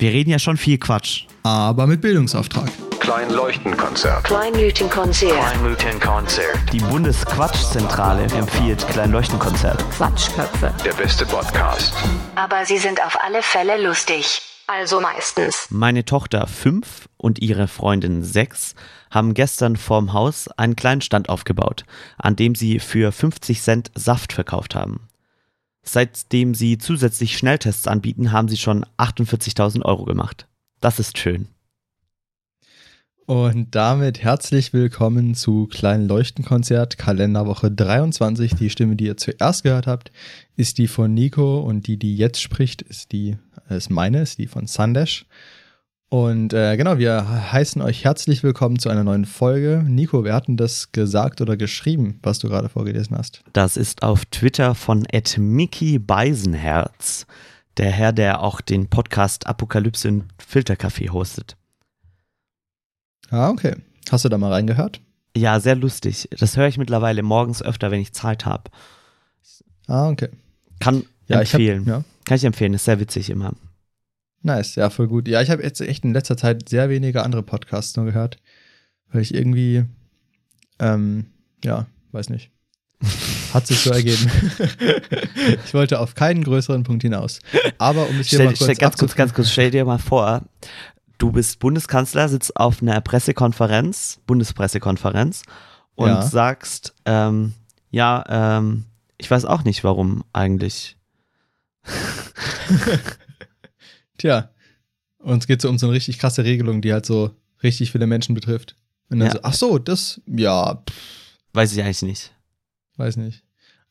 Wir reden ja schon viel Quatsch. Aber mit Bildungsauftrag. Kleinleuchtenkonzert. Kleinleuchtenkonzert. Kleinleuchtenkonzert. Die Bundesquatschzentrale empfiehlt Kleinleuchtenkonzert. Quatschköpfe. Der beste Podcast. Aber sie sind auf alle Fälle lustig. Also meistens. Meine Tochter 5 und ihre Freundin 6 haben gestern vorm Haus einen kleinen Stand aufgebaut, an dem sie für 50 Cent Saft verkauft haben. Seitdem sie zusätzlich Schnelltests anbieten, haben sie schon 48.000 Euro gemacht. Das ist schön. Und damit herzlich willkommen zu Kleinen Leuchtenkonzert, Kalenderwoche 23. Die Stimme, die ihr zuerst gehört habt, ist die von Nico und die, die jetzt spricht, ist die, ist meine, ist die von Sandesh. Und äh, genau, wir heißen euch herzlich willkommen zu einer neuen Folge. Nico, wer hat denn das gesagt oder geschrieben, was du gerade vorgelesen hast? Das ist auf Twitter von Mickey Beisenherz, der Herr, der auch den Podcast Apokalypse und Filterkaffee hostet. Ah, okay. Hast du da mal reingehört? Ja, sehr lustig. Das höre ich mittlerweile morgens öfter, wenn ich Zeit habe. Ah, okay. Kann Ja, ich hab- empfehlen. ja. Kann ich empfehlen, ist sehr witzig immer. Nice, ja, voll gut. Ja, ich habe jetzt echt in letzter Zeit sehr wenige andere Podcasts nur gehört, weil ich irgendwie, ähm, ja, weiß nicht. Hat sich so ergeben. ich wollte auf keinen größeren Punkt hinaus. Aber um es hier Stell, mal stell, kurz ganz kurz, ganz kurz, stell dir mal vor, du bist Bundeskanzler, sitzt auf einer Pressekonferenz, Bundespressekonferenz und Ja. sagst, ähm, ja, ähm, ich weiß auch nicht, warum eigentlich. Tja, uns geht so um so eine richtig krasse Regelung, die halt so richtig viele Menschen betrifft. Und dann Ja. so, ach so, das, ja, pff, Weiß ich eigentlich nicht. weiß nicht.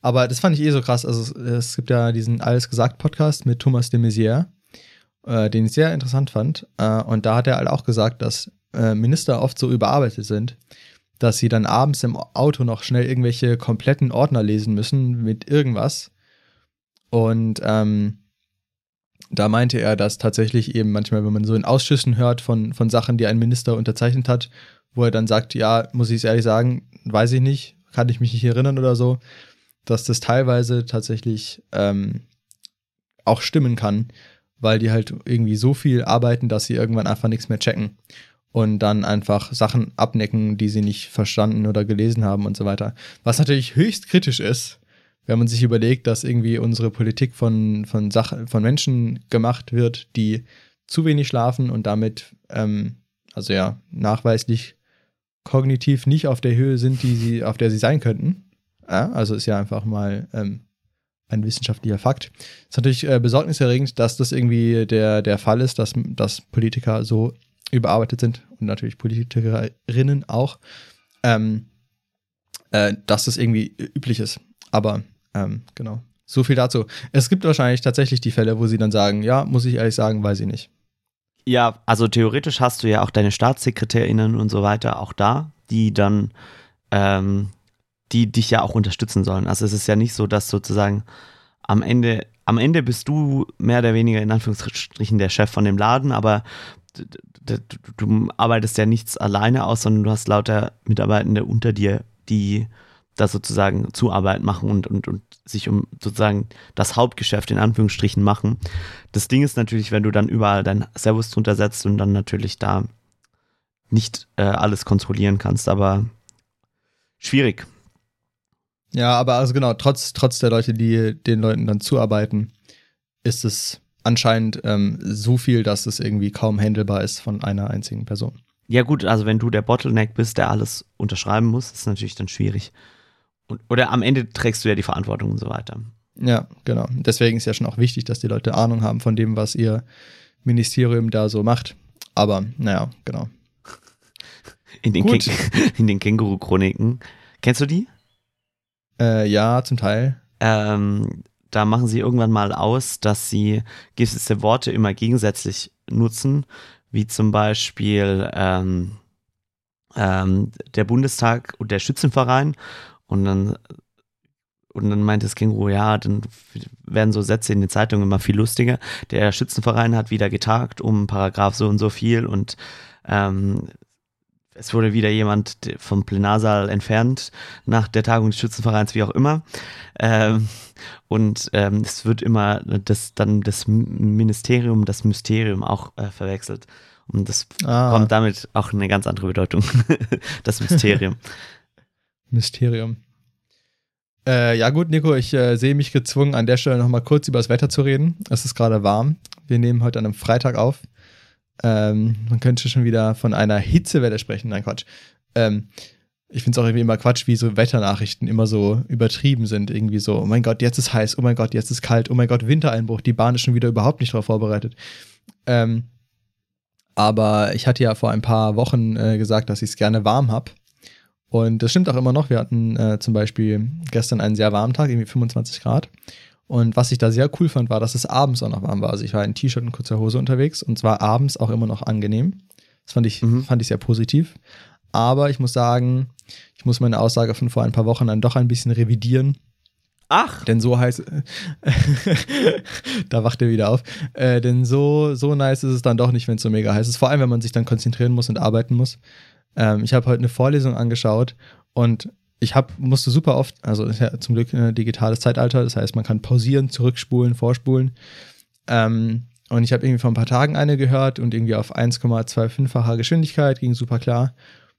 Aber das fand ich eh so krass. Also es, gibt ja diesen Alles gesagt Podcast mit Thomas de Maizière, äh, den ich sehr interessant fand. Äh, und da hat er halt auch gesagt, dass äh, Minister oft so überarbeitet sind, dass sie dann abends im Auto noch schnell irgendwelche kompletten Ordner lesen müssen mit irgendwas. Und ähm, da meinte er, dass tatsächlich eben manchmal, wenn man so in Ausschüssen hört von, von Sachen, die ein Minister unterzeichnet hat, wo er dann sagt, ja, muss ich es ehrlich sagen, weiß ich nicht, kann ich mich nicht erinnern oder so, dass das teilweise tatsächlich ähm, auch stimmen kann, weil die halt irgendwie so viel arbeiten, dass sie irgendwann einfach nichts mehr checken und dann einfach Sachen abnecken, die sie nicht verstanden oder gelesen haben und so weiter. Was natürlich höchst kritisch ist, wenn man sich überlegt, dass irgendwie unsere Politik von, von, Sachen, von Menschen gemacht wird, die zu wenig schlafen und damit, ähm, also ja, nachweislich kognitiv nicht auf der Höhe sind, die sie, auf der sie sein könnten. Ja, also ist ja einfach mal ähm, ein wissenschaftlicher Fakt. Ist natürlich äh, besorgniserregend, dass das irgendwie der, der Fall ist, dass, dass Politiker so überarbeitet sind und natürlich Politikerinnen auch, ähm, äh, dass das irgendwie üblich ist. Aber ähm, genau. So viel dazu. Es gibt wahrscheinlich tatsächlich die Fälle, wo sie dann sagen, ja, muss ich ehrlich sagen, weiß ich nicht. Ja, also theoretisch hast du ja auch deine StaatssekretärInnen und so weiter auch da, die dann, ähm, die dich ja auch unterstützen sollen. Also es ist ja nicht so, dass sozusagen am Ende, am Ende bist du mehr oder weniger in Anführungsstrichen der Chef von dem Laden, aber d- d- d- du arbeitest ja nichts alleine aus, sondern du hast lauter Mitarbeitende unter dir, die da sozusagen Zuarbeit machen und, und, und sich um sozusagen das Hauptgeschäft in Anführungsstrichen machen. Das Ding ist natürlich, wenn du dann überall dein Servus drunter setzt und dann natürlich da nicht äh, alles kontrollieren kannst, aber schwierig. Ja, aber also genau, trotz, trotz der Leute, die den Leuten dann zuarbeiten, ist es anscheinend ähm, so viel, dass es irgendwie kaum handelbar ist von einer einzigen Person. Ja gut, also wenn du der Bottleneck bist, der alles unterschreiben muss, ist natürlich dann schwierig. Und, oder am Ende trägst du ja die Verantwortung und so weiter. Ja, genau. Deswegen ist ja schon auch wichtig, dass die Leute Ahnung haben von dem, was ihr Ministerium da so macht. Aber naja, genau. In den, Gut. In den Känguru-Chroniken. Kennst du die? Äh, ja, zum Teil. ähm, da machen sie irgendwann mal aus, dass sie gewisse Worte immer gegensätzlich nutzen, wie zum Beispiel ähm, ähm, der Bundestag und der Schützenverein. Und dann, und dann meint das Känguru, ja, dann werden so Sätze in den Zeitungen immer viel lustiger. Der Schützenverein hat wieder getagt um Paragraph so und so viel und ähm, es wurde wieder jemand vom Plenarsaal entfernt nach der Tagung des Schützenvereins, wie auch immer. Ähm, und ähm, es wird immer das, dann das Ministerium, das Mysterium auch äh, verwechselt. Und das Ah. kommt damit auch eine ganz andere Bedeutung. das Mysterium. Mysterium. Äh, ja gut, Nico, ich äh, sehe mich gezwungen, an der Stelle nochmal kurz über das Wetter zu reden. Es ist gerade warm. Wir nehmen heute an einem Freitag auf. Ähm, man könnte schon wieder von einer Hitzewelle sprechen. Nein, Quatsch. Ähm, ich finde es auch irgendwie immer Quatsch, wie so Wetternachrichten immer so übertrieben sind. Irgendwie so, oh mein Gott, jetzt ist heiß, oh mein Gott, jetzt ist kalt, oh mein Gott, Wintereinbruch. Die Bahn ist schon wieder überhaupt nicht darauf vorbereitet. Ähm, aber ich hatte ja vor ein paar Wochen äh, gesagt, dass ich es gerne warm habe. Und das stimmt auch immer noch. Wir hatten äh, zum Beispiel gestern einen sehr warmen Tag, irgendwie 25 Grad. Und was ich da sehr cool fand, war, dass es abends auch noch warm war. Also ich war in T-Shirt und kurzer Hose unterwegs und zwar abends auch immer noch angenehm. Das fand ich, Mhm. fand ich sehr positiv. Aber ich muss sagen, ich muss meine Aussage von vor ein paar Wochen dann doch ein bisschen revidieren. Ach, Denn so heiß, da wacht er wieder auf. Äh, denn so, so nice ist es dann doch nicht, wenn es so mega heiß ist. Vor allem, wenn man sich dann konzentrieren muss und arbeiten muss. Ähm, ich habe heute eine Vorlesung angeschaut und ich hab, musste super oft, also ist ja zum Glück ein digitales Zeitalter, das heißt, man kann pausieren, zurückspulen, vorspulen. Ähm, und ich habe irgendwie vor ein paar Tagen eine gehört und irgendwie auf 1,25-facher Geschwindigkeit, ging super klar.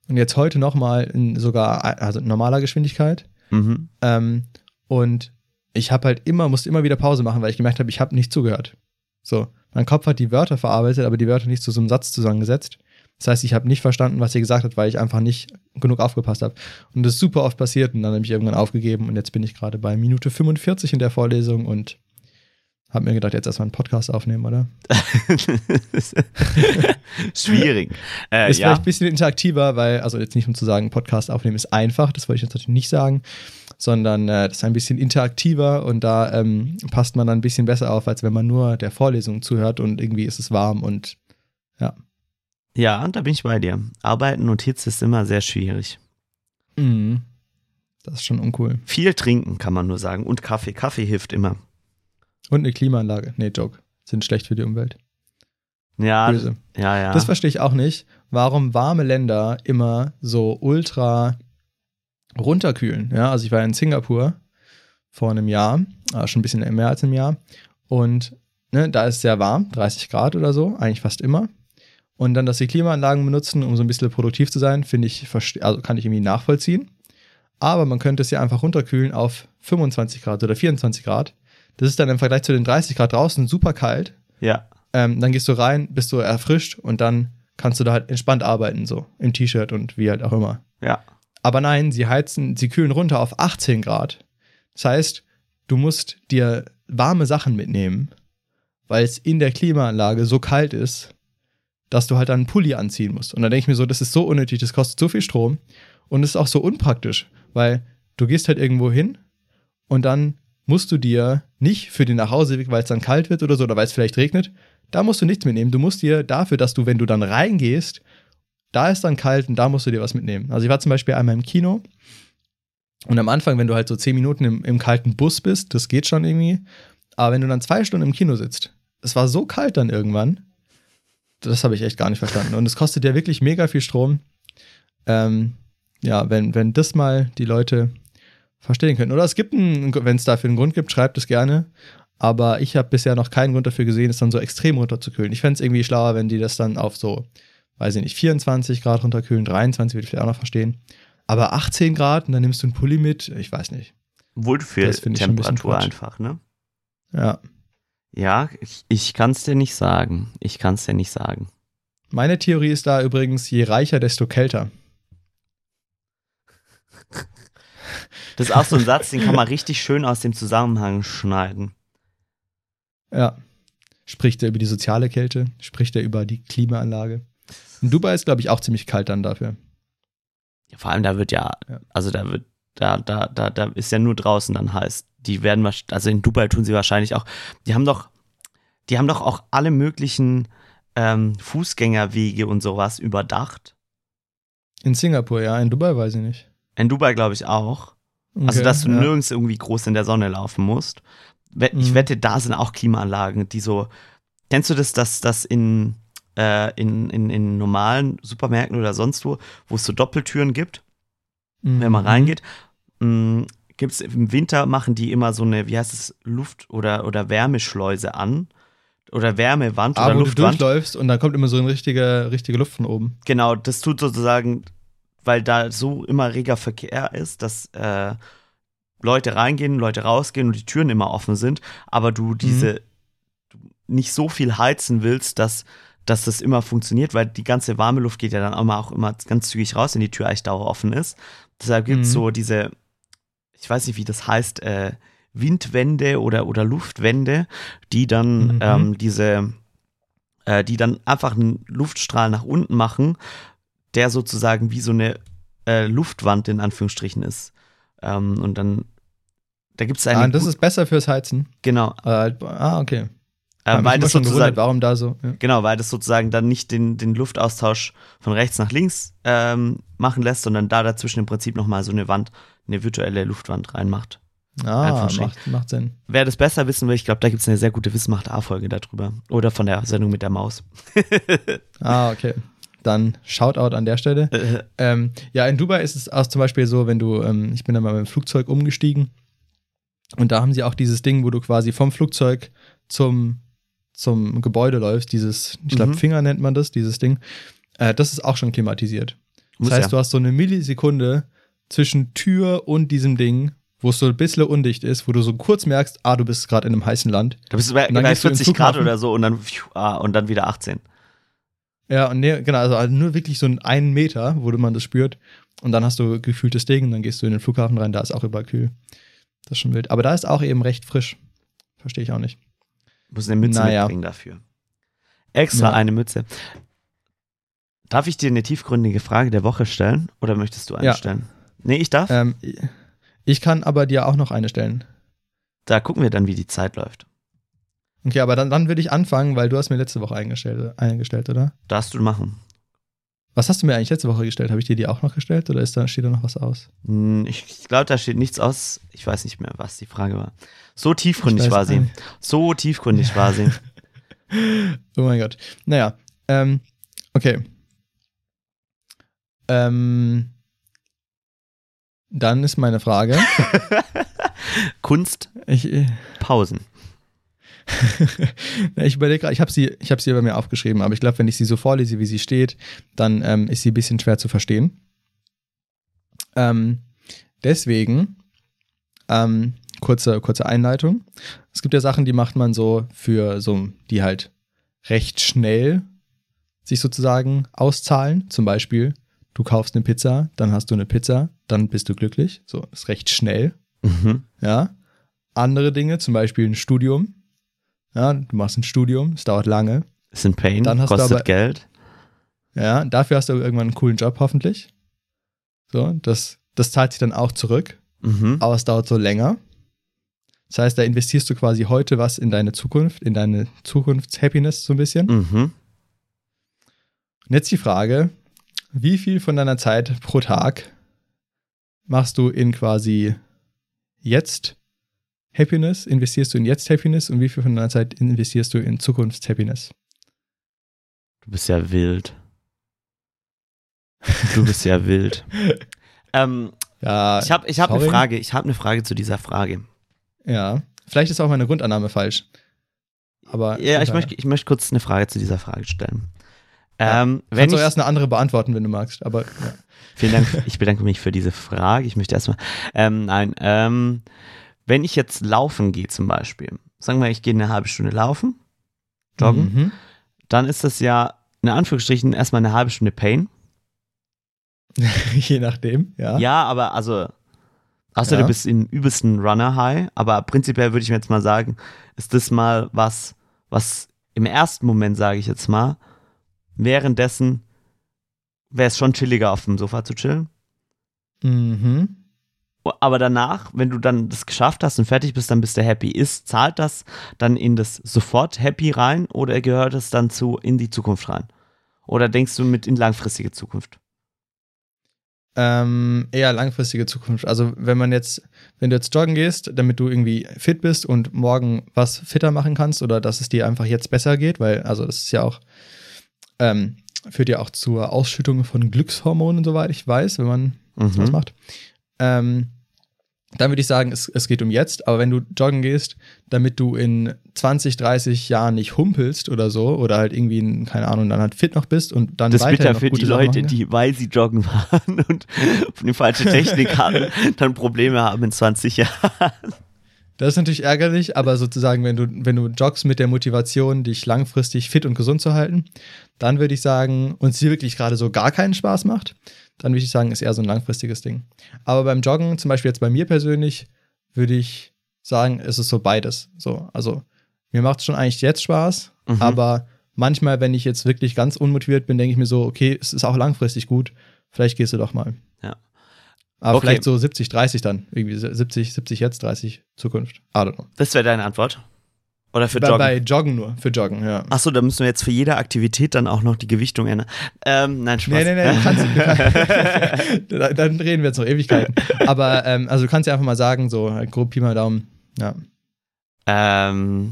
Und jetzt heute nochmal in sogar, also normaler Geschwindigkeit. mhm. Ähm, und ich habe halt immer, musste immer wieder Pause machen, weil ich gemerkt habe, ich habe nicht zugehört. So, mein Kopf hat die Wörter verarbeitet, aber die Wörter nicht zu so einem Satz zusammengesetzt. Das heißt, ich habe nicht verstanden, was ihr gesagt habt, weil ich einfach nicht genug aufgepasst habe. Und das ist super oft passiert und dann habe ich irgendwann aufgegeben und jetzt bin ich gerade bei Minute 45 in der Vorlesung und habe mir gedacht, jetzt erstmal einen Podcast aufnehmen, oder? Schwierig. Äh, ist ja. vielleicht ein bisschen interaktiver, weil, also jetzt nicht um zu sagen, Podcast aufnehmen ist einfach, das wollte ich jetzt natürlich nicht sagen, sondern äh, das ist ein bisschen interaktiver und da ähm, passt man dann ein bisschen besser auf, als wenn man nur der Vorlesung zuhört und irgendwie ist es warm und ja. Ja, da bin ich bei dir. Arbeiten und Hitze ist immer sehr schwierig. Mhm. Das ist schon uncool. Viel trinken kann man nur sagen. Und Kaffee. Kaffee hilft immer. Und eine Klimaanlage. Nee, Joke. Sind schlecht für die Umwelt. Ja, Böse. ja, ja. Das verstehe ich auch nicht, warum warme Länder immer so ultra runterkühlen. Ja, also ich war in Singapur vor einem Jahr, äh, schon ein bisschen mehr als einem Jahr. Und ne, da ist es sehr warm, 30 Grad oder so, eigentlich fast immer. Und dann, dass sie Klimaanlagen benutzen, um so ein bisschen produktiv zu sein, finde ich, also kann ich irgendwie nachvollziehen. Aber man könnte es ja einfach runterkühlen auf 25 Grad oder 24 Grad. Das ist dann im Vergleich zu den 30 Grad draußen super kalt. ja. Ähm, dann gehst du rein, bist du erfrischt und dann kannst du da halt entspannt arbeiten, so im T-Shirt und wie halt auch immer. Ja. Aber nein, sie heizen, sie kühlen runter auf 18 Grad. Das heißt, du musst dir warme Sachen mitnehmen, weil es in der Klimaanlage so kalt ist, dass du halt dann einen Pulli anziehen musst. Und dann denke ich mir so, das ist so unnötig, das kostet so viel Strom und es ist auch so unpraktisch, weil du gehst halt irgendwo hin und dann musst du dir nicht für den Nachhauseweg, weil es dann kalt wird oder so, oder weil es vielleicht regnet, da musst du nichts mitnehmen. Du musst dir dafür, dass du, wenn du dann reingehst, da ist dann kalt und da musst du dir was mitnehmen. Also ich war zum Beispiel einmal im Kino und am Anfang, wenn du halt so zehn Minuten im, im kalten Bus bist, das geht schon irgendwie. Aber wenn du dann zwei Stunden im Kino sitzt, es war so kalt dann irgendwann, das habe ich echt gar nicht verstanden. Und es kostet ja wirklich mega viel Strom. Ähm, ja, wenn, wenn das mal die Leute verstehen können. Oder es gibt einen, wenn es dafür einen Grund gibt, schreibt es gerne. Aber ich habe bisher noch keinen Grund dafür gesehen, es dann so extrem runterzukühlen. Ich fände es irgendwie schlauer, wenn die das dann auf so, weiß ich nicht, 24 Grad runterkühlen, 23 würde ich vielleicht auch noch verstehen. Aber 18 Grad und dann nimmst du einen Pulli mit, ich weiß nicht. Wohl für Das finde ich schon ein einfach, ne? Ja. Ja, ich, ich kann es dir nicht sagen. Ich kann es dir nicht sagen. Meine Theorie ist da übrigens, je reicher, desto kälter. Das ist auch so ein Satz, den kann man richtig schön aus dem Zusammenhang schneiden. Ja. Spricht er über die soziale Kälte? Spricht er über die Klimaanlage? In Dubai ist, glaube ich, auch ziemlich kalt dann dafür. Ja, Vor allem, da wird ja, Ja. also da wird, da, da, da, da ist ja nur draußen dann heiß. Die werden, also in Dubai tun sie wahrscheinlich auch, die haben doch, die haben doch auch alle möglichen ähm, Fußgängerwege und sowas überdacht. In Singapur, ja. In Dubai weiß ich nicht. In Dubai glaube ich auch. Also, Okay, dass du ja. nirgends irgendwie groß in der Sonne laufen musst. Ich Mhm. wette, da sind auch Klimaanlagen, die so. Kennst du das, dass das in, äh, in, in, in normalen Supermärkten oder sonst wo, wo es so Doppeltüren gibt, wenn man Mhm. reingeht, gibt es im Winter, machen die immer so eine, wie heißt es, Luft- oder, oder Wärmeschleuse an. Oder Wärmewand Ah, oder wo du Luftwand. durchläufst und dann kommt immer so eine richtige, richtige Luft von oben. Genau, das tut sozusagen, weil da so immer reger Verkehr ist, dass äh, Leute reingehen, Leute rausgehen und die Türen immer offen sind, aber du diese du nicht so viel heizen willst, dass, dass das immer funktioniert, weil die ganze warme Luft geht ja dann immer auch immer ganz zügig raus, wenn die Tür eigentlich daueroffen ist. Deshalb gibt es Mhm. so diese, ich weiß nicht, wie das heißt, äh, Windwände oder, oder Luftwände, die dann Mhm. ähm, diese, äh, die dann einfach einen Luftstrahl nach unten machen, der sozusagen wie so eine äh, Luftwand in Anführungsstrichen ist. Ähm, und dann, da gibt es eine. Ah, das ist besser fürs Heizen. genau, Äh, ah, okay. äh, weil das schon sozusagen, gewundert, warum da so. Ja. genau, weil das sozusagen dann nicht den, den Luftaustausch von rechts nach links ähm, machen lässt, sondern da dazwischen im Prinzip nochmal so eine Wand, eine virtuelle Luftwand reinmacht. Ah, macht, macht Sinn. Wer das besser wissen will, ich glaube, da gibt es eine sehr gute Wissmacht A-Folge darüber. Oder von der Sendung mit der Maus. Ah, okay. Dann Shoutout an der Stelle. Äh, Ähm, ja, in Dubai ist es auch zum Beispiel so, wenn du, ähm, ich bin dann mal mit dem Flugzeug umgestiegen und da haben sie auch dieses Ding, wo du quasi vom Flugzeug zum, zum Gebäude läufst, dieses, ich glaube, Mhm. Finger nennt man das, dieses Ding. Äh, das ist auch schon klimatisiert. Das Muss heißt, ja. du hast so eine Millisekunde zwischen Tür und diesem Ding, wo es so ein bisschen undicht ist, wo du so kurz merkst, ah, du bist gerade in einem heißen Land. Da bist du bei, bei gehst du in den 40 Grad oder so und dann, pfiuh, ah, und dann wieder 18. Ja, und nee, genau, also nur wirklich so einen Meter, wo man das spürt. Und dann hast du gefühltes Ding und dann gehst du in den Flughafen rein, da ist auch überkühl. Das ist schon wild. Aber da ist auch eben recht frisch. Verstehe ich auch nicht. Muss eine Mütze Naja. mitbringen dafür. Extra Ja. eine Mütze. Darf ich dir eine tiefgründige Frage der Woche stellen oder möchtest du eine Ja. stellen? Nee, ich darf. Ähm, ich kann aber dir auch noch eine stellen. Da gucken wir dann, wie die Zeit läuft. Okay, aber dann, dann würde ich anfangen, weil du hast mir letzte Woche eingestellt, eingestellt, oder? Darfst du machen. Was hast du mir eigentlich letzte Woche gestellt? Habe ich dir die auch noch gestellt oder ist da, steht da noch was aus? Hm, Ich, glaube, da steht nichts aus. Ich weiß nicht mehr, was die Frage war. So tiefgründig war sie. So tiefgründig war sie. Oh mein Gott. Naja, ähm, okay. Ähm, dann ist meine Frage. Kunst, Ich, Pausen. Na, ich überlege gerade, ich habe sie, ich habe sie bei mir aufgeschrieben, aber ich glaube, wenn ich sie so vorlese, wie sie steht, dann ähm, ist sie ein bisschen schwer zu verstehen. Ähm, deswegen, ähm, kurze, kurze Einleitung. Es gibt ja Sachen, die macht man so für so, die halt recht schnell sich sozusagen auszahlen. Zum Beispiel, du kaufst eine Pizza, dann hast du eine Pizza, dann bist du glücklich. So, ist recht schnell. Mhm. Ja. Andere Dinge, zum Beispiel ein Studium. Ja, du machst ein Studium, es dauert lange. Ist ein Pain, Dann hast du kostet aber- Geld. Ja, dafür hast du irgendwann einen coolen Job, hoffentlich. So, das, das zahlt sich dann auch zurück, Mhm. aber es dauert so länger. Das heißt, da investierst du quasi heute was in deine Zukunft, in deine Zukunftshappiness so ein bisschen. Mhm. Und jetzt die Frage, wie viel von deiner Zeit pro Tag machst du in quasi jetzt Happiness, investierst du in jetzt Happiness und wie viel von deiner Zeit investierst du in Zukunftshappiness? Du bist ja wild. Du bist ja wild. Ähm, Ja, ich habe ich hab eine. Frage. Ich habe eine Frage zu dieser Frage. Ja, vielleicht ist auch meine Grundannahme falsch. Aber Ja, ich möchte, ich möchte kurz eine Frage zu dieser Frage stellen. Ja, Ähm, wenn Kannst ich, du erst eine andere beantworten, wenn du magst. Aber ja. vielen Dank, ich bedanke mich für diese Frage. Ich möchte erstmal, ähm, nein, ähm, wenn ich jetzt laufen gehe zum Beispiel, sagen wir, ich gehe eine halbe Stunde laufen, joggen, Mhm. dann ist das ja in Anführungsstrichen erstmal eine halbe Stunde Pain. Je nachdem, ja. Ja, aber also, außer Ja. du bist im übelsten Runner-High, aber prinzipiell würde ich mir jetzt mal sagen, ist das mal was, was im ersten Moment, sage ich jetzt mal, währenddessen wäre es schon chilliger, auf dem Sofa zu chillen. Mhm. Aber danach, wenn du dann das geschafft hast und fertig bist, dann bist du happy. Ist, zahlt das dann in das sofort happy rein oder gehört es dann zu in die Zukunft rein? Oder denkst du mit in langfristige Zukunft? Ähm, eher langfristige Zukunft. Also wenn man jetzt, wenn du jetzt joggen gehst, damit du irgendwie fit bist und morgen was fitter machen kannst oder dass es dir einfach jetzt besser geht, weil, also das ist ja auch, ähm, führt ja auch zur Ausschüttung von Glückshormonen, soweit ich weiß, wenn man Mhm. was macht. Ähm, dann würde ich sagen, es, es geht um jetzt, aber wenn du joggen gehst, damit du in 20, 30 Jahren nicht humpelst oder so, oder halt irgendwie, in, keine Ahnung, dann halt fit noch bist und dann Das ist bitter für die Leute, die, weil sie joggen waren und die falsche Technik hatten, dann Probleme haben in 20 Jahren. Das ist natürlich ärgerlich, aber sozusagen, wenn du, wenn du joggst mit der Motivation, dich langfristig fit und gesund zu halten, dann würde ich sagen, und es dir wirklich gerade so gar keinen Spaß macht, dann würde ich sagen, ist eher so ein langfristiges Ding. Aber beim Joggen, zum Beispiel jetzt bei mir persönlich, würde ich sagen, ist es so beides. So, also mir macht es schon eigentlich jetzt Spaß, Mhm. aber manchmal, wenn ich jetzt wirklich ganz unmotiviert bin, denke ich mir so, okay, es ist auch langfristig gut, vielleicht gehst du doch mal. Ja. Aber Okay. vielleicht so 70, 30 dann. Irgendwie 70, 70 jetzt, 30 Zukunft. I don't know. Das wäre deine Antwort? Oder für bei, Joggen? bei Joggen nur, für Joggen, ja. Achso, da müssen wir jetzt für jede Aktivität dann auch noch die Gewichtung ändern. Ähm, nein, Spaß. Nee, nee, nee, kannst, du dann dann reden wir jetzt noch Ewigkeiten. Aber ähm, also du kannst ja einfach mal sagen, so halt grob Pi mal Daumen. Ja. Und ähm,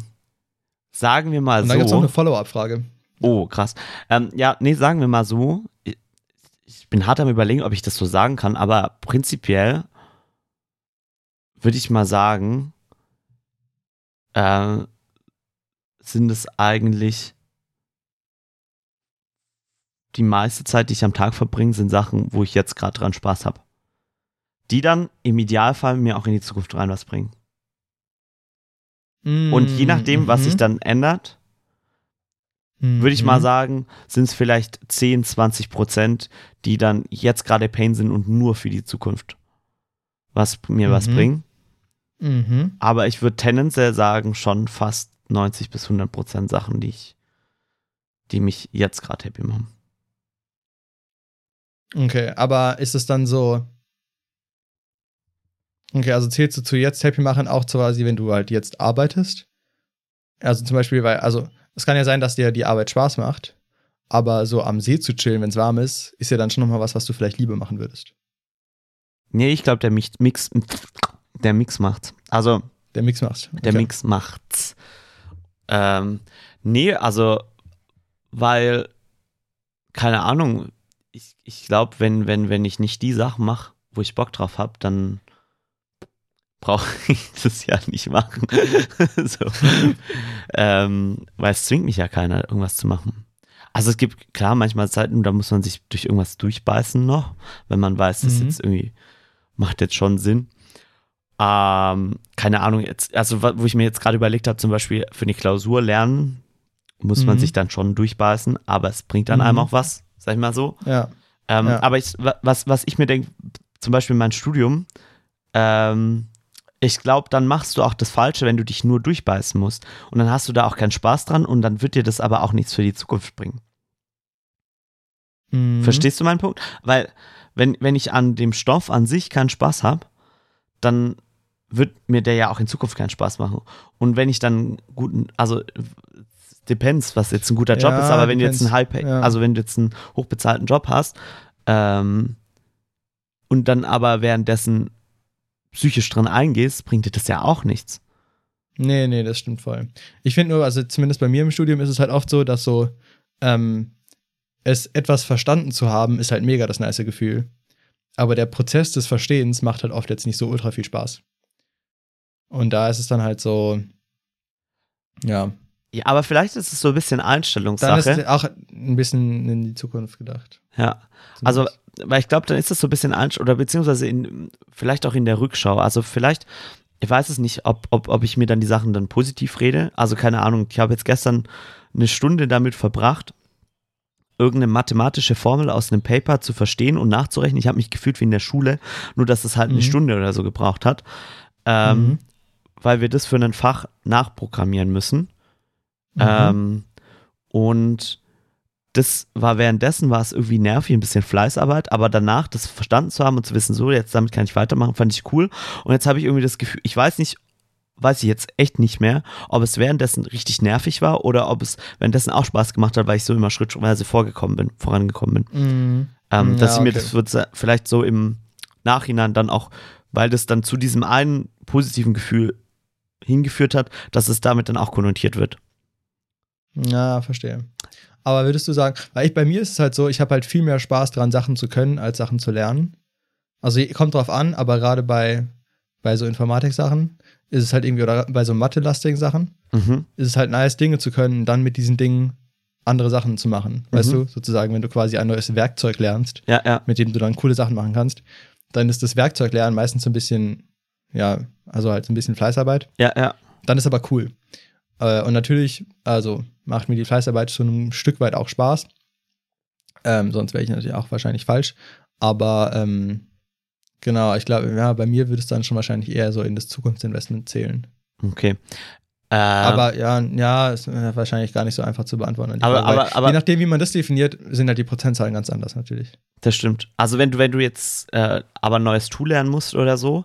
sagen wir mal dann gibt es noch so. eine Follow-up-Frage. Oh, krass. Ähm, ja, nee, sagen wir mal so. Ich- bin hart am überlegen, ob ich das so sagen kann, aber prinzipiell würde ich mal sagen, äh, sind es eigentlich die meiste Zeit, die ich am Tag verbringe, sind Sachen, wo ich jetzt gerade dran Spaß habe. Die dann im Idealfall mir auch in die Zukunft rein was bringen. Und je nachdem, was Mhm. sich dann ändert, würde ich mal sagen, sind es vielleicht 10, 20 Prozent, die dann jetzt gerade Pain sind und nur für die Zukunft was mir was Mhm. bringen. Mhm. Aber ich würde tendenziell sagen, schon fast 90 bis 100 Prozent Sachen, die ich, die mich jetzt gerade happy machen. Okay, aber ist es dann so. Okay, also zählst du zu jetzt Happy machen auch quasi, wenn du halt jetzt arbeitest? Also zum Beispiel, weil, also es kann ja sein, dass dir die Arbeit Spaß macht, aber so am See zu chillen, wenn es warm ist, ist ja dann schon nochmal was, was du vielleicht lieber machen würdest. Nee, ich glaube, der Mix, der Mix macht's. Also, Der Mix macht. Der Mix macht's. Ähm, nee, also, weil, keine Ahnung, ich, ich glaube, wenn, wenn, wenn ich nicht die Sachen mache, wo ich Bock drauf habe, dann brauche ich das ja nicht machen. so. ähm, weil es zwingt mich ja keiner, irgendwas zu machen. Also es gibt klar manchmal Zeiten, da muss man sich durch irgendwas durchbeißen noch, wenn man weiß, das Mhm. jetzt irgendwie macht jetzt schon Sinn. Ähm, keine Ahnung, jetzt, also wo ich mir jetzt gerade überlegt habe, zum Beispiel für eine Klausur lernen, muss man Mhm. sich dann schon durchbeißen, aber es bringt dann Mhm. einem auch was, sag ich mal so. Ja. Ähm, Ja. Aber ich, wa- was, was ich mir denke, zum Beispiel mein Studium, ähm, ich glaube, dann machst du auch das Falsche, wenn du dich nur durchbeißen musst. Und dann hast du da auch keinen Spaß dran und dann wird dir das aber auch nichts für die Zukunft bringen. Mhm. Verstehst du meinen Punkt? Weil, wenn, wenn ich an dem Stoff an sich keinen Spaß habe, dann wird mir der ja auch in Zukunft keinen Spaß machen. Und wenn ich dann guten, also depends, was jetzt ein guter Job Ja, ist, aber wenn du jetzt depends. einen High Ja. also wenn du jetzt einen hochbezahlten Job hast, ähm, und dann aber währenddessen psychisch dran eingehst, bringt dir das ja auch nichts. Nee, nee, das stimmt voll. Ich finde nur, also zumindest bei mir im Studium ist es halt oft so, dass so, ähm, es etwas verstanden zu haben, ist halt mega das nice Gefühl. Aber der Prozess des Verstehens macht halt oft jetzt nicht so ultra viel Spaß. Und da ist es dann halt so, ja. Ja, aber vielleicht ist es so ein bisschen Dann Einstellungssache. ist es auch ein bisschen in die Zukunft gedacht. ja. Also, weil ich glaube, dann ist das so ein bisschen Ansch oder beziehungsweise in, vielleicht auch in der Rückschau. Also vielleicht, ich weiß es nicht, ob, ob, ob ich mir dann die Sachen dann positiv rede. Also keine Ahnung, ich habe jetzt gestern eine Stunde damit verbracht, irgendeine mathematische Formel aus einem Paper zu verstehen und nachzurechnen. Ich habe mich gefühlt wie in der Schule, nur dass es halt eine Mhm. Stunde oder so gebraucht hat. Ähm, Mhm. Weil wir das für ein Fach nachprogrammieren müssen. Mhm. Ähm, und das war währenddessen war es irgendwie nervig, ein bisschen Fleißarbeit, aber danach das verstanden zu haben und zu wissen, so, jetzt damit kann ich weitermachen, fand ich cool. Und jetzt habe ich irgendwie das Gefühl, ich weiß nicht, weiß ich jetzt echt nicht mehr, ob es währenddessen richtig nervig war oder ob es währenddessen auch Spaß gemacht hat, weil ich so immer schrittweise vorgekommen bin, vorangekommen bin. Mhm. Ähm, Ja, dass ich mir okay. das wird vielleicht so im Nachhinein dann auch, weil das dann zu diesem einen positiven Gefühl hingeführt hat, dass es damit dann auch konnotiert wird. Ja, verstehe. Aber würdest du sagen, weil ich, bei mir ist es halt so, ich habe halt viel mehr Spaß dran, Sachen zu können, als Sachen zu lernen. Also kommt drauf an, aber gerade bei, bei so Informatik-Sachen ist es halt irgendwie, oder bei so Mathe-lastigen Sachen, Mhm. ist es halt nice, Dinge zu können, dann mit diesen Dingen andere Sachen zu machen. Weißt Mhm. du, sozusagen, wenn du quasi ein neues Werkzeug lernst, Ja, ja. mit dem du dann coole Sachen machen kannst, dann ist das Werkzeuglernen meistens so ein bisschen, ja, also halt so ein bisschen Fleißarbeit. Ja, ja. Dann ist aber cool. Äh, und natürlich, also macht mir die Fleißarbeit zu einem Stück weit auch Spaß. Ähm, sonst wäre ich natürlich auch wahrscheinlich falsch. Aber ähm, genau, ich glaube, ja, bei mir würde es dann schon wahrscheinlich eher so in das Zukunftsinvestment zählen. Okay. Äh, Aber ja, ja, ist wahrscheinlich gar nicht so einfach zu beantworten. Aber- Frage, aber- aber- je nachdem, wie man das definiert, sind halt die Prozentzahlen ganz anders natürlich. Das stimmt. Also wenn du, wenn du jetzt äh, aber ein neues Tool lernen musst oder so,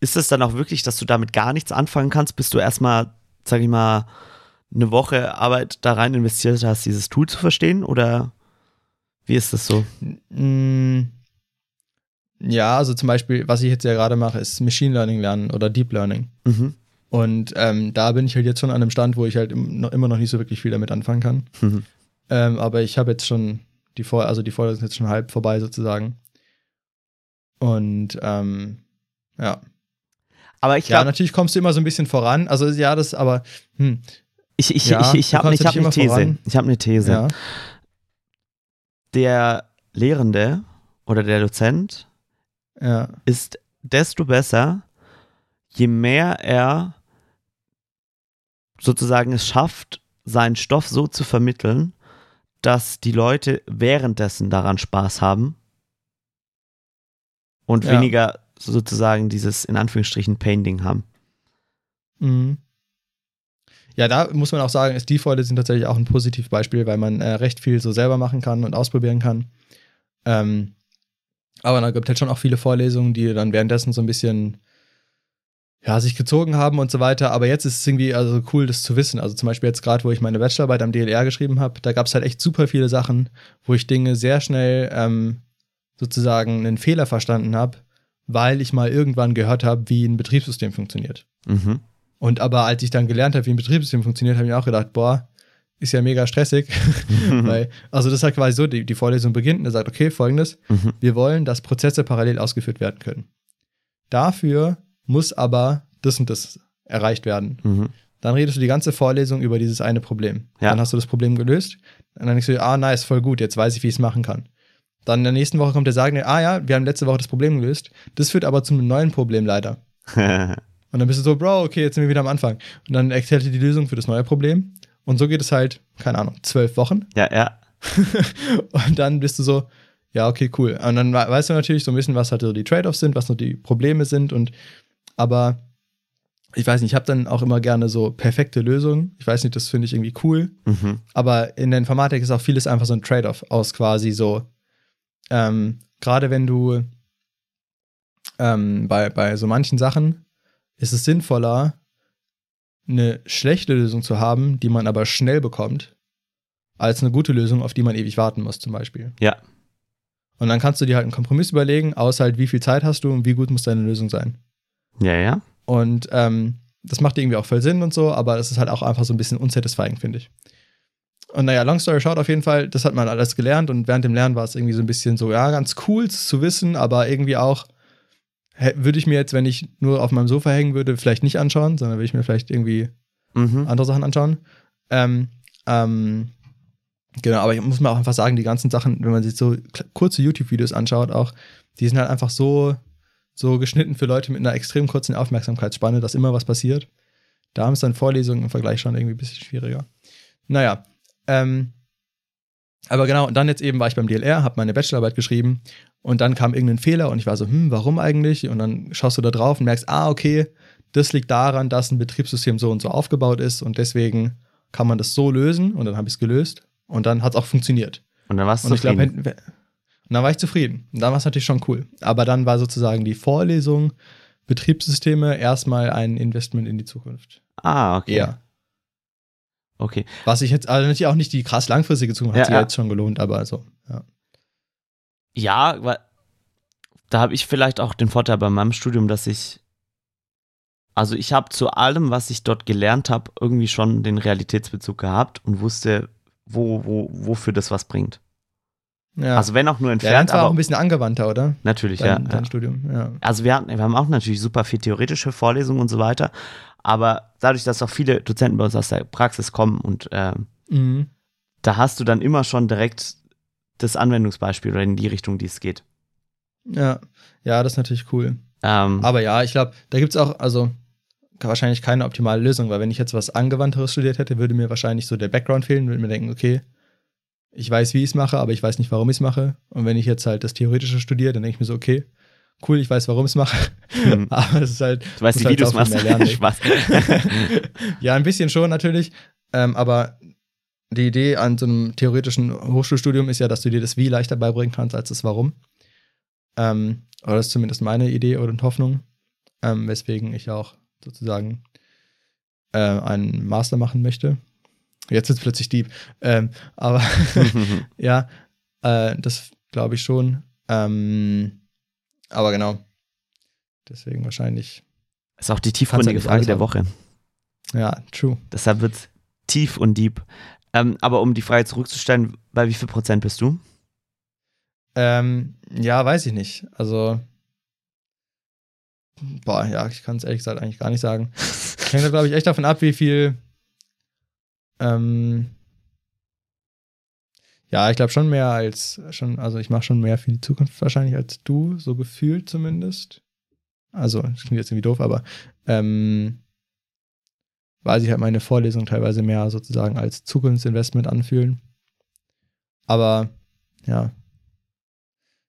ist es dann auch wirklich, dass du damit gar nichts anfangen kannst, bis du erstmal, sag ich mal, eine Woche Arbeit da rein investiert hast, dieses Tool zu verstehen? Oder wie ist das so? Mm, Ja, also zum Beispiel, was ich jetzt ja gerade mache, ist Machine Learning lernen oder Deep Learning. Mhm. Und ähm, da bin ich halt jetzt schon an einem Stand, wo ich halt immer noch nicht so wirklich viel damit anfangen kann. Mhm. Ähm, aber ich habe jetzt schon die Vor also die Vorlesung ist jetzt schon halb vorbei sozusagen. Und ähm, ja. Aber ich Ja, glaube, natürlich kommst du immer so ein bisschen voran. Also ja, das aber, hm, ich, ich, Ja, ich, ich habe hab eine immer These. voran. Ich habe eine These. ja. Der Lehrende oder der Dozent Ja. ist desto besser, je mehr er sozusagen es schafft, seinen Stoff so zu vermitteln, dass die Leute währenddessen daran Spaß haben und Ja. weniger sozusagen dieses in Anführungsstrichen Painting haben. Mhm. Ja, da muss man auch sagen, ist die Vorlesung tatsächlich auch ein Positivbeispiel, weil man äh, recht viel so selber machen kann und ausprobieren kann. Ähm, aber da gibt halt schon auch viele Vorlesungen, die dann währenddessen so ein bisschen ja, sich gezogen haben und so weiter. Aber jetzt ist es irgendwie also cool, das zu wissen. Also zum Beispiel jetzt gerade, wo ich meine Bachelorarbeit am DLR geschrieben habe, da gab es halt echt super viele Sachen, wo ich Dinge sehr schnell ähm, sozusagen einen Fehler verstanden habe, weil ich mal irgendwann gehört habe, wie ein Betriebssystem funktioniert. Mhm. Und aber als ich dann gelernt habe, wie ein Betriebssystem funktioniert, habe ich mir auch gedacht, boah, ist ja mega stressig. Weil, also das ist halt quasi so, die, die Vorlesung beginnt und er sagt, okay, folgendes, Mhm. wir wollen, dass Prozesse parallel ausgeführt werden können. Dafür muss aber das und das erreicht werden. Mhm. Dann redest du die ganze Vorlesung über dieses eine Problem. Ja. Dann hast du das Problem gelöst. Und dann denkst du, ah, nice, voll gut, jetzt weiß ich, wie ich es machen kann. Dann in der nächsten Woche kommt der sagen, ah ja, wir haben letzte Woche das Problem gelöst. Das führt aber zu einem neuen Problem leider. Und dann bist du so, Bro, okay, jetzt sind wir wieder am Anfang. Und dann erklärt dir die Lösung für das neue Problem. Und so geht es halt, keine Ahnung, zwölf Wochen. ja, ja. Und dann bist du so, ja, okay, cool. Und dann we- weißt du natürlich so ein bisschen, was halt so die Trade-offs sind, was noch die Probleme sind. Und aber ich weiß nicht, ich habe dann auch immer gerne so perfekte Lösungen. Ich weiß nicht, das finde ich irgendwie cool. Mhm. Aber in der Informatik ist auch vieles einfach so ein Trade-off aus quasi so, ähm, gerade wenn du ähm, bei, bei so manchen Sachen ist es sinnvoller, eine schlechte Lösung zu haben, die man aber schnell bekommt, als eine gute Lösung, auf die man ewig warten muss, zum Beispiel. Ja. Und dann kannst du dir halt einen Kompromiss überlegen, aus halt, wie viel Zeit hast du und wie gut muss deine Lösung sein. Ja, ja. Und ähm, das macht irgendwie auch voll Sinn und so, aber es ist halt auch einfach so ein bisschen unsatisfying, finde ich. Und naja, long story short, auf jeden Fall, das hat man alles gelernt und während dem Lernen war es irgendwie so ein bisschen so, ja, ganz cool zu wissen, aber irgendwie auch, würde ich mir jetzt, wenn ich nur auf meinem Sofa hängen würde, vielleicht nicht anschauen, sondern würde ich mir vielleicht irgendwie Mhm. andere Sachen anschauen. Ähm, ähm, genau, aber ich muss mal auch einfach sagen, die ganzen Sachen, wenn man sich so kurze YouTube-Videos anschaut, auch, die sind halt einfach so, so geschnitten für Leute mit einer extrem kurzen Aufmerksamkeitsspanne, dass immer was passiert. Da haben es dann Vorlesungen im Vergleich schon irgendwie ein bisschen schwieriger. Naja, ähm, aber genau, und dann jetzt eben war ich beim DLR, habe meine Bachelorarbeit geschrieben und dann kam irgendein Fehler und ich war so, hm, warum eigentlich? Und dann schaust du da drauf und merkst, ah, okay, das liegt daran, dass ein Betriebssystem so und so aufgebaut ist und deswegen kann man das so lösen und dann habe ich es gelöst und dann hat es auch funktioniert. Und dann warst du Und ich zufrieden. und dann war ich zufrieden. Und dann war es natürlich schon cool. Aber dann war sozusagen die Vorlesung Betriebssysteme erstmal ein Investment in die Zukunft. Ah, okay. Eher. Okay. Was ich jetzt, also natürlich auch nicht die krass langfristige Zukunft, Ja, hat sich ja jetzt schon gelohnt, aber also, ja. Ja, weil da habe ich vielleicht auch den Vorteil bei meinem Studium, dass ich, also ich habe zu allem, was ich dort gelernt habe, irgendwie schon den Realitätsbezug gehabt und wusste, wo, wo, wofür das was bringt. Ja. Also wenn auch nur ja, entfernt, deins war auch aber ein bisschen angewandter, oder? natürlich, Dein, ja. dein ja. Studium, ja. Also wir, hatten, wir haben auch natürlich super viel theoretische Vorlesungen und so weiter, aber dadurch, dass auch viele Dozenten bei uns aus der Praxis kommen und ähm, Mhm. da hast du dann immer schon direkt das Anwendungsbeispiel oder in die Richtung, die es geht. Ja. ja, das ist natürlich cool. Ähm, Aber ja, ich glaube, da gibt es auch, also wahrscheinlich keine optimale Lösung, weil wenn ich jetzt was Angewandteres studiert hätte, würde mir wahrscheinlich so der Background fehlen, würde mir denken, okay, ich weiß, wie ich es mache, aber ich weiß nicht, warum ich es mache. Und wenn ich jetzt halt das Theoretische studiere, dann denke ich mir so, okay, cool, ich weiß, warum ich es mache. Hm. aber es ist halt. du weißt nicht, wie halt du es machst. lernen. Spaß. ja, ein bisschen schon natürlich. Ähm, aber die Idee an so einem theoretischen Hochschulstudium ist ja, dass du dir das Wie leichter beibringen kannst als das Warum. Ähm, oder das ist zumindest meine Idee oder Hoffnung. Ähm, weswegen ich auch sozusagen äh, einen Master machen möchte. Jetzt ist es plötzlich deep. Ähm, aber ja, äh, das glaube ich schon. Ähm, aber genau. Deswegen wahrscheinlich, ist auch die tiefgründige Frage der. Woche. ja, true. Deshalb wird es tief und deep. Ähm, aber um die Frage zurückzustellen, bei wie viel Prozent bist du? Ähm, ja, weiß ich nicht. Also, boah, ja, ich kann es ehrlich gesagt eigentlich gar nicht sagen. Hängt, glaube ich, echt davon ab, wie viel. Ähm, ja, ich glaube schon mehr als schon, also ich mache schon mehr für die Zukunft wahrscheinlich als du, so gefühlt zumindest. Also, das klingt jetzt irgendwie doof, aber ähm, weil sich halt meine Vorlesungen teilweise mehr sozusagen als Zukunftsinvestment anfühlen. Aber ja.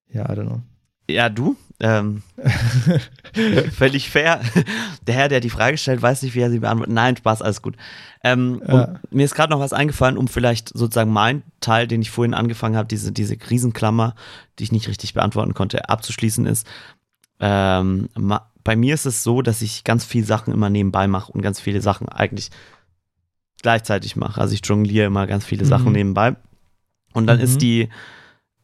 Ja, I don't know. Ja, du? Ähm, völlig fair. Der Herr, der die Frage stellt, weiß nicht, wie er sie beantwortet. Nein, Spaß, alles gut. Ähm, Ja. mir ist gerade noch was eingefallen, um vielleicht sozusagen meinen Teil, den ich vorhin angefangen habe, diese, diese Riesenklammer, die ich nicht richtig beantworten konnte, abzuschließen ist. Ähm, bei mir ist es so, dass ich ganz viele Sachen immer nebenbei mache und ganz viele Sachen eigentlich gleichzeitig mache. Also ich jongliere immer ganz viele Sachen Mhm. nebenbei. Und dann Mhm. ist die,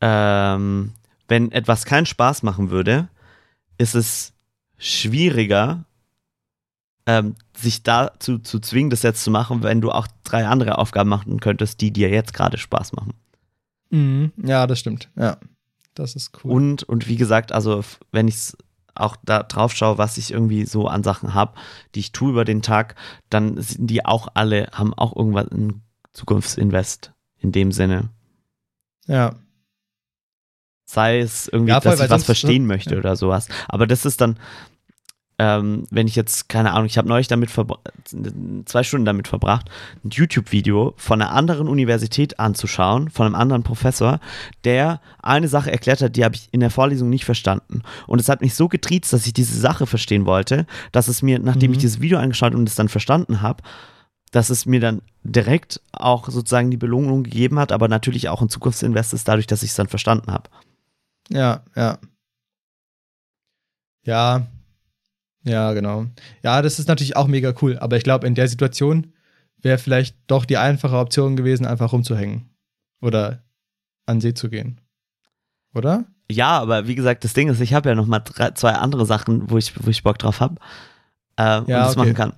ähm, wenn etwas keinen Spaß machen würde, ist es schwieriger, ähm, sich dazu zu zwingen, das jetzt zu machen, wenn du auch drei andere Aufgaben machen könntest, die dir jetzt gerade Spaß machen. Mhm. Ja, das stimmt. Ja. Das ist cool. Und, und wie gesagt, also wenn ich auch da drauf schaue, was ich irgendwie so an Sachen habe, die ich tue über den Tag, dann sind die auch alle, haben auch irgendwas ein Zukunftsinvest in dem Sinne. ja. Sei es irgendwie, Ja, voll, dass ich was sonst- verstehen möchte ja. oder sowas. Aber das ist dann, ähm, wenn ich jetzt, keine Ahnung, ich habe neulich damit zwei Stunden damit verbracht, ein YouTube-Video von einer anderen Universität anzuschauen, von einem anderen Professor, der eine Sache erklärt hat, die habe ich in der Vorlesung nicht verstanden. Und es hat mich so getriezt, dass ich diese Sache verstehen wollte, dass es mir, nachdem ich Mhm. dieses Video angeschaut und es dann verstanden habe, dass es mir dann direkt auch sozusagen die Belohnung gegeben hat, aber natürlich auch ein Zukunftsinvest ist dadurch, dass ich es dann verstanden habe. Ja, ja. Ja. Ja, genau. Ja, das ist natürlich auch mega cool. Aber ich glaube, in der Situation wäre vielleicht doch die einfache Option gewesen, einfach rumzuhängen. Oder an See zu gehen. Oder? Ja, aber wie gesagt, das Ding ist, ich habe ja noch mal drei, zwei andere Sachen, wo ich, wo ich Bock drauf habe äh, und Ja, das okay. machen kann.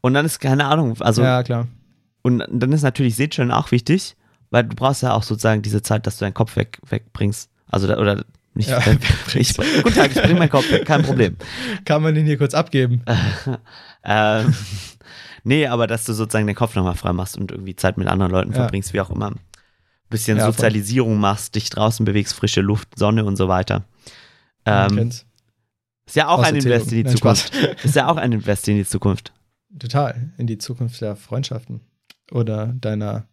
Und dann ist keine Ahnung, also ja, klar. und dann ist natürlich Sehtschön auch wichtig, weil du brauchst ja auch sozusagen diese Zeit, dass du deinen Kopf weg, wegbringst. Also da, oder nicht. Ja, ich, guten Tag, ich bringe meinen Kopf kein Problem. Kann man den hier kurz abgeben? ähm, nee, aber dass du sozusagen den Kopf nochmal frei machst und irgendwie Zeit mit anderen Leuten Ja. verbringst, wie auch immer. Bisschen Ja, voll. Sozialisierung machst, dich draußen bewegst, frische Luft, Sonne und so weiter. Ähm, kennt's. ist ja auch Aus ein. Invest in die Nein, Zukunft. Spaß. Ist ja auch ein Invest in die Zukunft. Total. In die Zukunft der Freundschaften. Oder deiner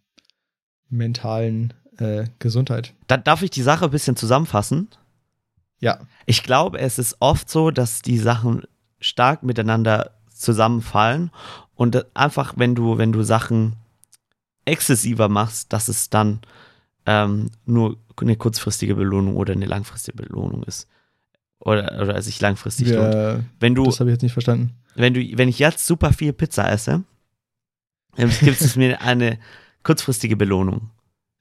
mentalen äh, Gesundheit. Da darf ich die Sache ein bisschen zusammenfassen. Ja. Ich glaube, es ist oft so, dass die Sachen stark miteinander zusammenfallen und einfach, wenn du, wenn du Sachen exzessiver machst, dass es dann ähm, nur eine kurzfristige Belohnung oder eine langfristige Belohnung ist. Oder, oder sich langfristig lohnt. Wir, Wenn du, das habe ich jetzt nicht verstanden. wenn du, wenn ich jetzt super viel Pizza esse, dann gibt es mir eine kurzfristige Belohnung.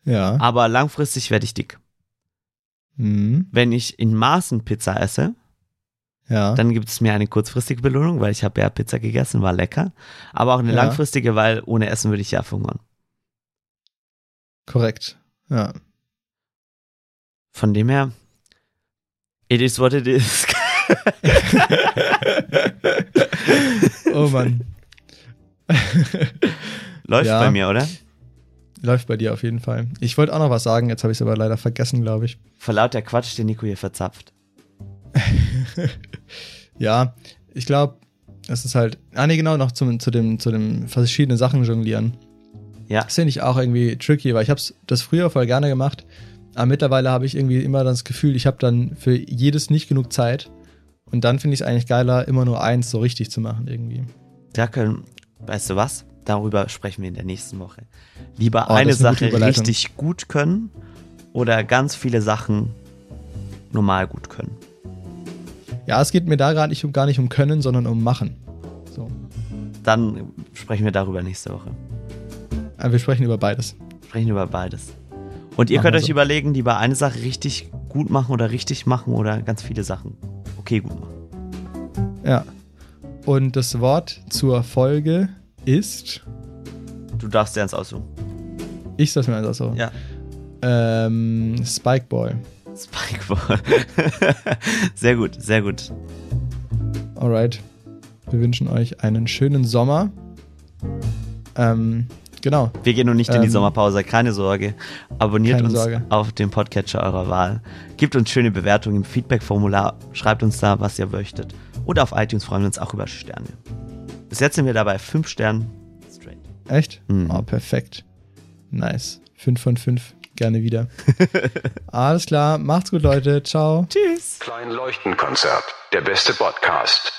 Ja. Aber langfristig werde ich dick. Mhm. Wenn ich in Maßen Pizza esse, Ja. dann gibt es mir eine kurzfristige Belohnung, weil ich habe ja Pizza gegessen, war lecker. Aber auch eine Ja. langfristige, weil ohne Essen würde ich ja verhungern. Korrekt. Ja. Von dem her, it is what it is. Oh Mann. Läuft Ja. bei mir, oder? Läuft bei dir auf jeden Fall. Ich wollte auch noch was sagen, jetzt habe ich es aber leider vergessen, glaube ich. Vor lauter Quatsch, den Nico hier verzapft. Ja, ich glaube, es ist halt. Ah, nee, genau, noch zum, zu, dem, zu dem verschiedenen Sachen jonglieren. Ja. Das finde ich auch irgendwie tricky, weil ich habe das früher voll gerne gemacht. Aber mittlerweile habe ich irgendwie immer das Gefühl, ich habe dann für jedes nicht genug Zeit. Und dann finde ich es eigentlich geiler, immer nur eins so richtig zu machen irgendwie. Da können, weißt du was? Darüber sprechen wir in der nächsten Woche. Lieber Oh, eine Sache richtig gut können oder ganz viele Sachen normal gut können. Ja, es geht mir da gerade nicht um, gar nicht um Können, sondern um Machen. So. Dann sprechen wir darüber nächste Woche. Aber wir sprechen über beides. Sprechen über beides. Und ihr Machen könnt euch so. überlegen, lieber eine Sache richtig gut machen oder richtig machen oder ganz viele Sachen okay gut machen. Ja. Und das Wort zur Folge ist. Du darfst dir eins aussuchen. Ich sag's mir einfach so. Ja. Ähm, Spikeball. Spikeball. sehr gut, sehr gut. Alright. Wir wünschen euch einen schönen Sommer. Ähm, genau. Wir gehen noch nicht in die Ähm, Sommerpause, keine Sorge. Abonniert keine uns Sorge. auf dem Podcatcher eurer Wahl. Gebt uns schöne Bewertungen im Feedback-Formular. Schreibt uns da, was ihr möchtet. Und auf iTunes freuen wir uns auch über Sterne. Bis jetzt sind wir dabei 5 Sternen straight. Echt? Mhm. Oh, perfekt. Nice. 5 von 5. Gerne wieder. Alles klar. Macht's gut, Leute. Ciao. Tschüss. Klein Leuchtenkonzert. Der beste Podcast.